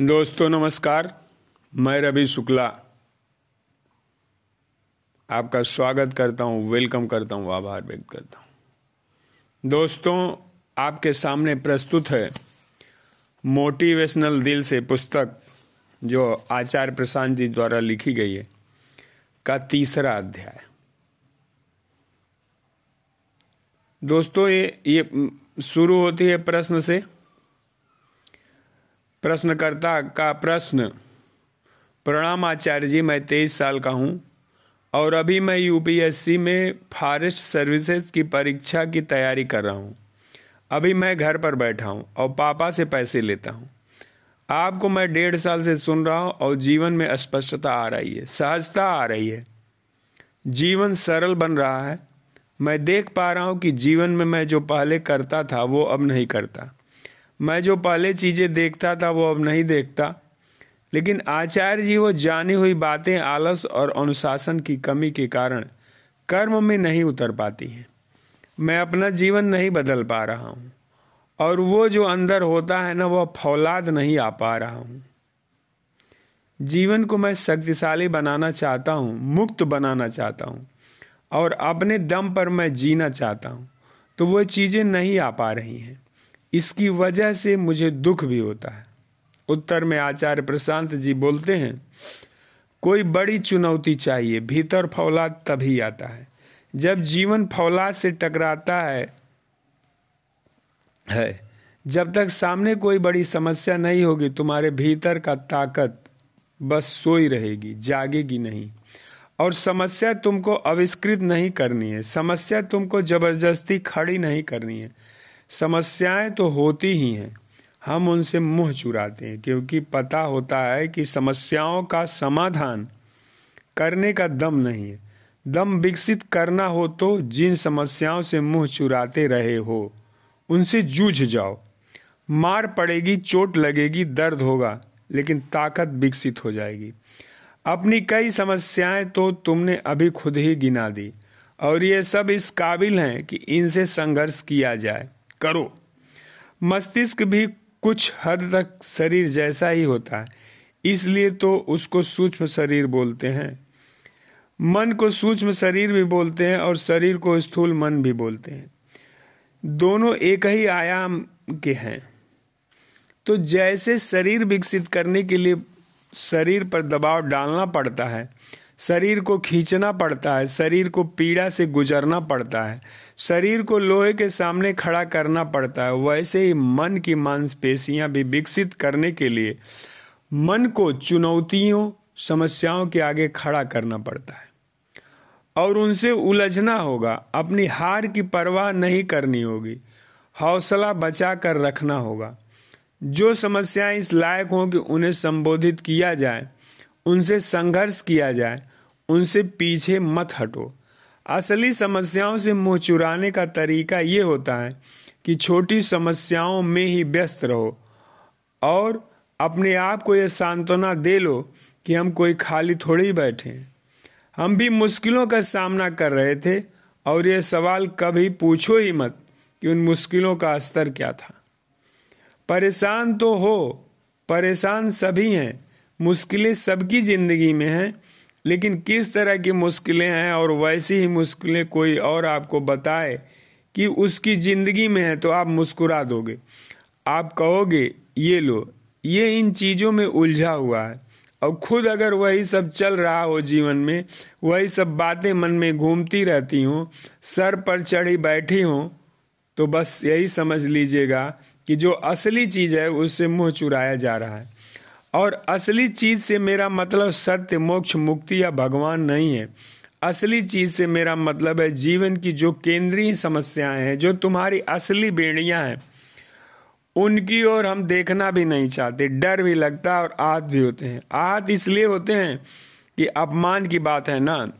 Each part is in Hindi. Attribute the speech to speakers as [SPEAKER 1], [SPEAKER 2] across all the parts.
[SPEAKER 1] दोस्तों, नमस्कार। मैं रवि शुक्ला। आपका स्वागत करता हूँ, वेलकम करता हूँ, आभार व्यक्त करता हूँ। दोस्तों, आपके सामने प्रस्तुत है मोटिवेशनल दिल से पुस्तक, जो आचार्य प्रशांत जी द्वारा लिखी गई है, का तीसरा अध्याय। दोस्तों, ये ये शुरू होती है प्रश्न से। प्रश्नकर्ता का प्रश्न, प्रणाम आचार्य जी, मैं तेईस साल का हूँ और अभी मैं यूपीएससी में फॉरेस्ट सर्विसेज़ की परीक्षा की तैयारी कर रहा हूँ। अभी मैं घर पर बैठा हूँ और पापा से पैसे लेता हूँ। आपको मैं डेढ़ साल से सुन रहा हूँ और जीवन में स्पष्टता आ रही है, सहजता आ रही है। जीवन सरल बन रहा है। मैं देख पा रहा हूँ कि जीवन में मैं जो पहले करता था, वो अब नहीं करता। मैं जो पहले चीज़ें देखता था, वो अब नहीं देखता। लेकिन आचार्य जी वो जानी हुई बातें आलस और अनुशासन की कमी के कारण कर्म में नहीं उतर पाती हैं। मैं अपना जीवन नहीं बदल पा रहा हूँ और वो जो अंदर होता है ना वह फौलाद नहीं आ पा रहा हूँ। जीवन को मैं शक्तिशाली बनाना चाहता हूँ, मुक्त बनाना चाहता हूँ और अपने दम पर मैं जीना चाहता हूँ तो वो चीज़ें नहीं आ पा रही हैं। इसकी वजह से मुझे दुख भी होता है। उत्तर में आचार्य प्रशांत जी बोलते हैं, कोई बड़ी चुनौती चाहिए, भीतर फौलाद तभी आता है। जब जीवन फौलाद से टकराता है है, जब तक सामने कोई बड़ी समस्या नहीं होगी, तुम्हारे भीतर का ताकत बस सोई रहेगी, जागेगी नहीं। और समस्या तुमको आविष्कृत नहीं करनी है। समस्या तुमको ज़बरदस्ती खड़ी नहीं करनी है। समस्याएँ तो होती ही हैं। हम उनसे मुँह चुराते हैं, क्योंकि पता होता है कि समस्याओं का समाधान करने का दम नहीं है। दम विकसित करना हो तो जिन समस्याओं से मुँह चुराते रहे हो, उनसे जूझ जाओ। मार पड़ेगी, चोट लगेगी, दर्द होगा, लेकिन ताकत विकसित हो जाएगी। अपनी कई समस्याएँ तो तुमने अभी खुद ही गिना दी, और ये सब इस काबिल हैं कि इनसे संघर्ष किया जाए। करो। मस्तिष्क भी कुछ हद तक शरीर जैसा ही होता है, इसलिए तो उसको सूक्ष्म शरीर बोलते हैं। मन को सूक्ष्म शरीर भी बोलते हैं और शरीर को स्थूल मन भी बोलते हैं। दोनों एक ही आयाम के हैं। तो जैसे शरीर विकसित करने के लिए शरीर पर दबाव डालना पड़ता है शरीर को खींचना पड़ता है, शरीर को पीड़ा से गुजरना पड़ता है, शरीर को लोहे के सामने खड़ा करना पड़ता है। वैसे ही मन की मांसपेशियाँ भी विकसित करने के लिए मन को चुनौतियों, समस्याओं के आगे खड़ा करना पड़ता है। और उनसे उलझना होगा, अपनी हार की परवाह नहीं करनी होगी, हौसला बचा कर रखना होगा। जो समस्याएँ इस लायक हों कि उन्हें संबोधित किया जाए, उनसे संघर्ष किया जाए उनसे पीछे मत हटो। असली समस्याओं से मुँह चुराने का तरीका ये होता है कि छोटी समस्याओं में ही व्यस्त रहो और अपने आप को यह सांत्वना दे लो कि हम कोई खाली थोड़ी ही बैठे हम भी मुश्किलों का सामना कर रहे थे और यह सवाल कभी पूछो ही मत कि उन मुश्किलों का स्तर क्या था। परेशान तो हो, परेशान सभी हैं, मुश्किलें सबकी ज़िंदगी में हैं लेकिन किस तरह की मुश्किलें हैं और वैसी ही मुश्किलें कोई और आपको बताए कि उसकी ज़िंदगी में है तो आप मुस्कुरा दोगे। आप कहोगे, ये लो, ये इन चीज़ों में उलझा हुआ है। और खुद अगर वही सब चल रहा हो जीवन में, वही सब बातें मन में घूमती रहती हों, सर पर चढ़ी बैठी हों तो बस यही समझ लीजिएगा कि जो असली चीज़ है, उससे मुँह चुराया जा रहा है। और असली चीज़ से मेरा मतलब सत्य, मोक्ष, मुक्ति या भगवान नहीं है। असली चीज़ से मेरा मतलब है जीवन की जो केंद्रीय समस्याएँ हैं, जो तुम्हारी असली बेड़ियाँ हैं, उनकी ओर हम देखना भी नहीं चाहते। डर भी लगता है और आहत भी होते हैं। आहत इसलिए होते हैं कि अपमान की बात है ना।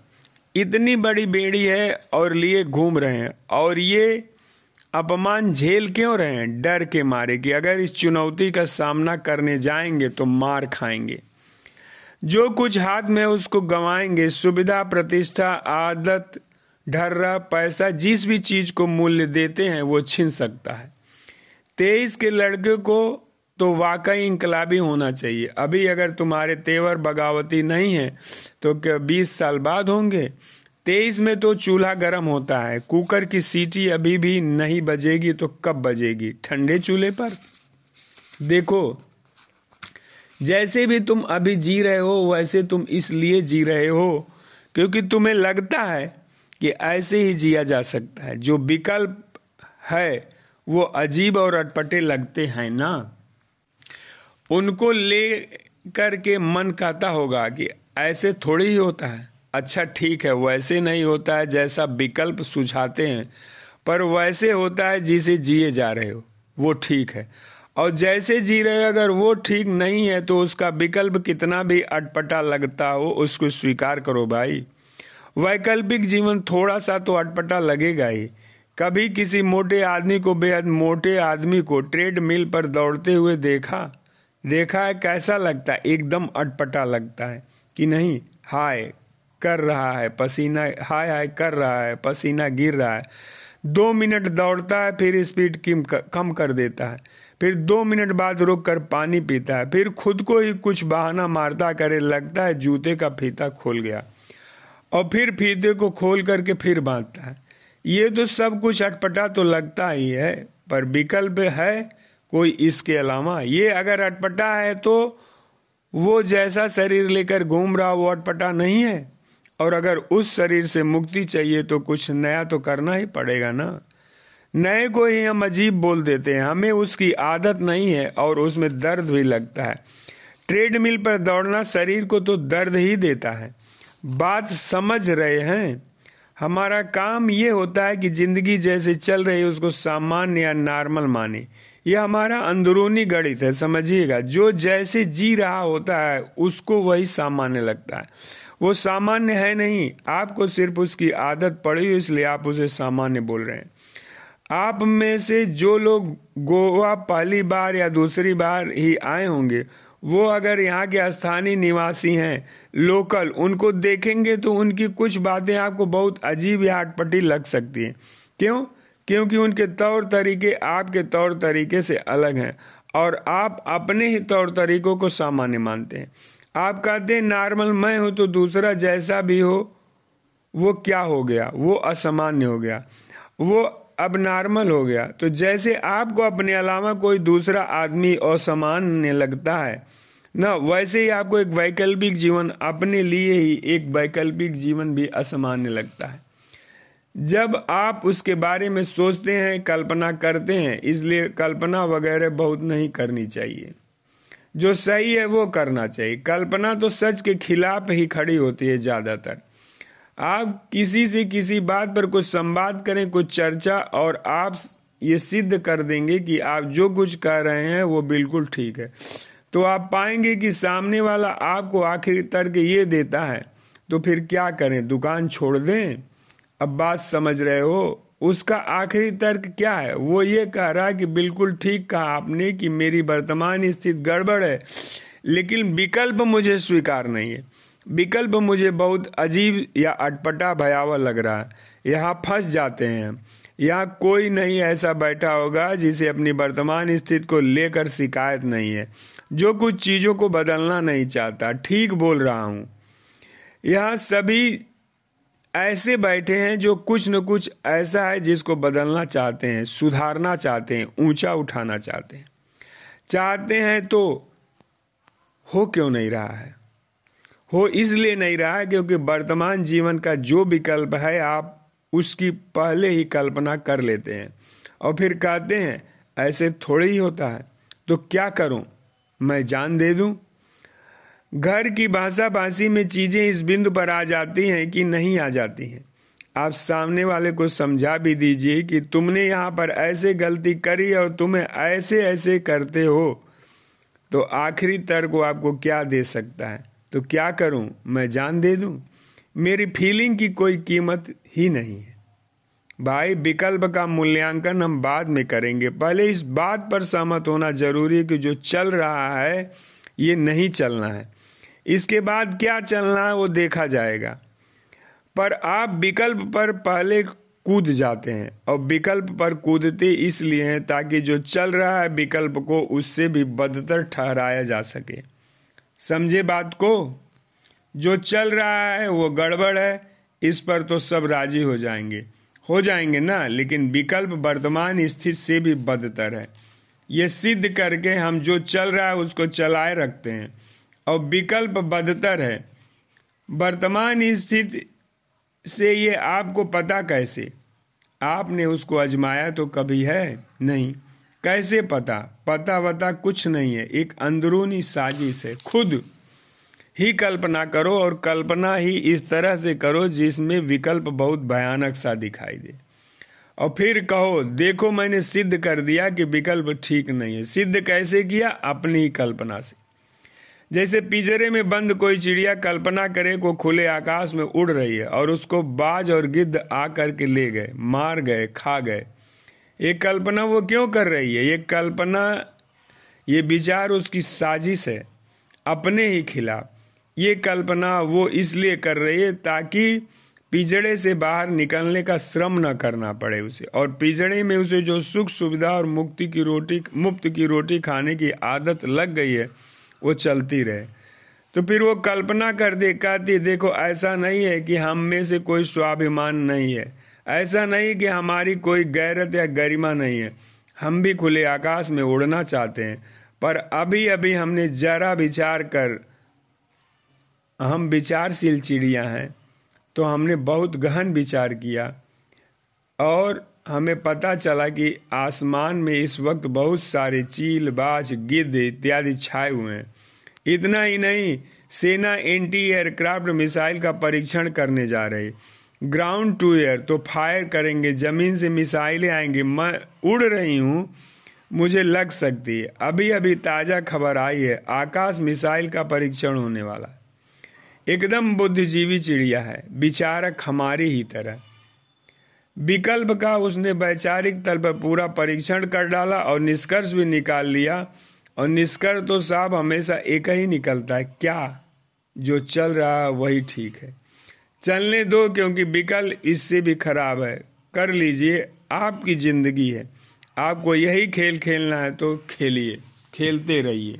[SPEAKER 1] इतनी बड़ी बेड़ी है और लिए घूम रहे हैं। और ये अपमान झेल क्यों रहे हैं? डर के मारे कि अगर इस चुनौती का सामना करने जाएँगे तो मार खाएँगे। जो कुछ हाथ में उसको गंवाएँगे, सुविधा, प्रतिष्ठा, आदत, ढर्रा, पैसा, जिस भी चीज़ को मूल्य देते हैं, वो छीन सकता है। तेईस के लड़के को तो वाकई इंकलाबी होना चाहिए। अभी अगर तुम्हारे तेवर बगावती नहीं है तो क्या बीस साल बाद होंगे? तेईस में तो चूल्हा गर्म होता है, कुकर की सीटी अभी भी नहीं बजेगी तो कब बजेगी? ठंडे चूल्हे पर? देखो, जैसे भी तुम अभी जी रहे हो, वैसे तुम इसलिए जी रहे हो, क्योंकि तुम्हें लगता है कि ऐसे ही जिया जा सकता है। जो विकल्प है, वो अजीब और अटपटे लगते हैं ना? उनको ले करके मन कहता होगा कि ऐसे थोड़ी ही होता है। अच्छा ठीक है, वैसे नहीं होता है जैसा विकल्प सुझाते हैं, पर वैसे होता है जिसे जिए जा रहे हो, वो ठीक है। और जैसे जी रहे हो, अगर वो ठीक नहीं है तो उसका विकल्प कितना भी अटपटा लगता हो, उसको स्वीकार करो भाई। वैकल्पिक जीवन थोड़ा सा तो अटपटा लगेगा ही। कभी किसी मोटे आदमी को, बेहद मोटे आदमी को ट्रेड मिल पर दौड़ते हुए देखा देखा है कैसा लगता है? एकदम अटपटा लगता है कि नहीं? हाय कर रहा है, पसीना, हाय हाय कर रहा है, पसीना गिर रहा है। दो मिनट दौड़ता है, फिर स्पीड कम कर देता है। फिर दो मिनट बाद रुक कर पानी पीता है। फिर खुद को ही कुछ बहाना मारता करे, लगता है जूते का फीता खोल गया। और फिर फीते को खोल करके फिर बांधता है। ये तो सब कुछ अटपटा तो लगता ही है, पर विकल्प है कोई इसके अलावा। ये अगर अटपटा है तो वो जैसा शरीर लेकर घूम रहा, वो अटपटा नहीं है। और अगर उस शरीर से मुक्ति चाहिए तो कुछ नया तो करना ही पड़ेगा ना। नए को ही हम अजीब बोल देते हैं। हमें उसकी आदत नहीं है और उसमें दर्द भी लगता है। ट्रेडमिल पर दौड़ना शरीर को तो दर्द ही देता है। बात समझ रहे हैं? हमारा काम ये होता है कि ज़िंदगी जैसे चल रही है, उसको सामान्य या नॉर्मल माने। यह हमारा अंदरूनी गणित है, समझिएगा। जो जैसे जी रहा होता है, उसको वही सामान्य लगता है। वो सामान्य है नहीं, आपको सिर्फ़ उसकी आदत पड़ी इसलिए आप उसे सामान्य बोल रहे हैं। आप में से जो लोग गोवा पहली बार या दूसरी बार ही आए होंगे, वो अगर यहाँ के स्थानीय निवासी हैं, लोकल, उनको देखेंगे तो उनकी कुछ बातें आपको बहुत अजीब या अटपटी लग सकती हैं। क्यों? क्योंकि उनके तौर तरीके आपके तौर तरीके से अलग हैं और आप अपने ही तौर तरीकों को सामान्य मानते हैं। आप कहते हैं, नॉर्मल मैं हूँ तो दूसरा जैसा भी हो, वो क्या हो गया? वो असामान्य हो गया। वो अब नॉर्मल हो गया। तो जैसे आपको अपने अलावा कोई दूसरा आदमी असामान्य लगता है, ना, वैसे ही आपको एक वैकल्पिक जीवन अपने लिए ही एक वैकल्पिक जीवन भी असामान्य लगता है। जब आप उसके बारे में सोचते हैं, कल्पना करते हैं, इसलिए कल्पना वगैरह बहुत नहीं करनी चाहिए। जो सही है, वो करना चाहिए। कल्पना तो सच के खिलाफ ही खड़ी होती है ज़्यादातर। आप किसी से किसी बात पर कुछ संवाद करें, कुछ चर्चा, और आप ये सिद्ध कर देंगे कि आप जो कुछ कह रहे हैं, वो बिल्कुल ठीक है। तो आप पाएँगे कि सामने वाला आपको आखिरी तर्क ये देता है तो फिर क्या करें? दुकान छोड़ दें? अब बात समझ रहे हो? उसका आखिरी तर्क क्या है? वो ये कह रहा है कि बिल्कुल ठीक कहा आपने कि मेरी वर्तमान स्थिति गड़बड़ है, लेकिन विकल्प मुझे स्वीकार नहीं है। विकल्प मुझे बहुत अजीब या अटपटा भयावह लग रहा है। यहाँ फंस जाते हैं। यहाँ कोई नहीं ऐसा बैठा होगा जिसे अपनी वर्तमान स्थिति को लेकर शिकायत नहीं है। जो कुछ चीज़ों को बदलना नहीं चाहता, ठीक बोल रहा हूँ। यहाँ सभी ऐसे बैठे हैं जो कुछ न कुछ ऐसा है जिसको बदलना चाहते हैं, सुधारना चाहते हैं, ऊँचा उठाना चाहते हैं। चाहते हैं तो हो क्यों नहीं रहा है? हो इसलिए नहीं रहा है क्योंकि वर्तमान जीवन का जो विकल्प है, आप उसकी पहले ही कल्पना कर लेते हैं और फिर कहते हैं, ऐसे थोड़े ही होता है। तो क्या करूँ? मैं जान दे दूँ? घर की भाषा भाषी में चीज़ें इस बिंदु पर आ जाती हैं कि नहीं आ जाती हैं। आप सामने वाले को समझा भी दीजिए कि तुमने यहाँ पर ऐसे गलती करी और तुम्हें ऐसे ऐसे करते हो। तो आखिरी तर्क वो आपको क्या दे सकता है? तो क्या करूँ? मैं जान दे दूँ? मेरी फीलिंग की कोई कीमत ही नहीं है। भाई, विकल्प का मूल्यांकन हम बाद में करेंगे। पहले इस बात पर सहमत होना ज़रूरी है कि जो चल रहा है, ये नहीं चलना है। इसके बाद क्या चलना है वो देखा जाएगा। पर आप विकल्प पर पहले कूद जाते हैं और विकल्प पर कूदते इसलिए हैं ताकि जो चल रहा है विकल्प को उससे भी बदतर ठहराया जा सके। समझे बात को? जो चल रहा है वो गड़बड़ है, इस पर तो सब राज़ी हो जाएँगे। हो जाएँगे ना, लेकिन विकल्प वर्तमान स्थिति से भी बदतर है। ये सिद्ध करके हम जो चल रहा है उसको चलाए रखते हैं। और विकल्प बदतर है। वर्तमान स्थिति से ये आपको पता कैसे? आपने उसको अजमाया तो कभी है? नहीं। कैसे पता? पता वता कुछ नहीं है। एक अंदरूनी साजिश है। खुद ही कल्पना करो और कल्पना ही इस तरह से करो जिसमें विकल्प बहुत भयानक सा दिखाई दे। और फिर कहो, देखो, मैंने सिद्ध कर दिया कि विकल्प ठीक नहीं है। सिद्ध कैसे किया? अपनी कल्पना से। जैसे पिजरे में बंद कोई चिड़िया कल्पना करे को खुले आकाश में उड़ रही है और उसको बाज और गिद्ध आकर के ले गए, मार गए, खा गए। ये कल्पना वो क्यों कर रही है? ये कल्पना, ये विचार उसकी साजिश है, अपने ही खिलाफ। ये कल्पना वो इसलिए कर रही है ताकि पिजड़े से बाहर निकलने का श्रम न करना पड़े उसे और पिजड़े में उसे जो सुख, सुविधा और मुक्ति की रोटी, मुफ़्त की रोटी खाने की आदत लग गई है वो चलती रहे। तो फिर वो कल्पना कर दे कहती देखो ऐसा नहीं है कि हम में से कोई स्वाभिमान नहीं है। ऐसा नहीं कि हमारी कोई गैरत या गरिमा नहीं है। हम भी खुले आकाश में उड़ना चाहते हैं, पर अभी अभी हमने जरा विचार कर, हम विचारशील चिड़िया हैं तो हमने बहुत गहन विचार किया। और हमें पता चला कि आसमान में इस वक्त बहुत सारे चील, बाज गिद्ध इत्यादि छाए हुए हैं। इतना ही नहीं, सेना एंटी एयरक्राफ्ट मिसाइल का परीक्षण करने जा रही। ग्राउंड टू एयर तो फायर करेंगे, ज़मीन से मिसाइलें आएँगी। मैं उड़ रही हूँ, मुझे लग सकती है। अभी अभी ताज़ा खबर आई है, आकाश मिसाइल का परीक्षण होने वाला। एकदम बुद्धिजीवी चिड़िया है विचारक हमारी ही तरह। विकल्प का उसने वैचारिक तल पर पूरा परीक्षण कर डाला और निष्कर्ष भी निकाल लिया। और निष्कर्ष तो साहब हमेशा एक ही निकलता है। क्या? जो चल रहा है वही ठीक है। चलने दो क्योंकि विकल्प इससे भी खराब है। कर लीजिए, आपकी ज़िंदगी है। आपको यही खेल खेलना है तो खेलिए, खेलते रहिए।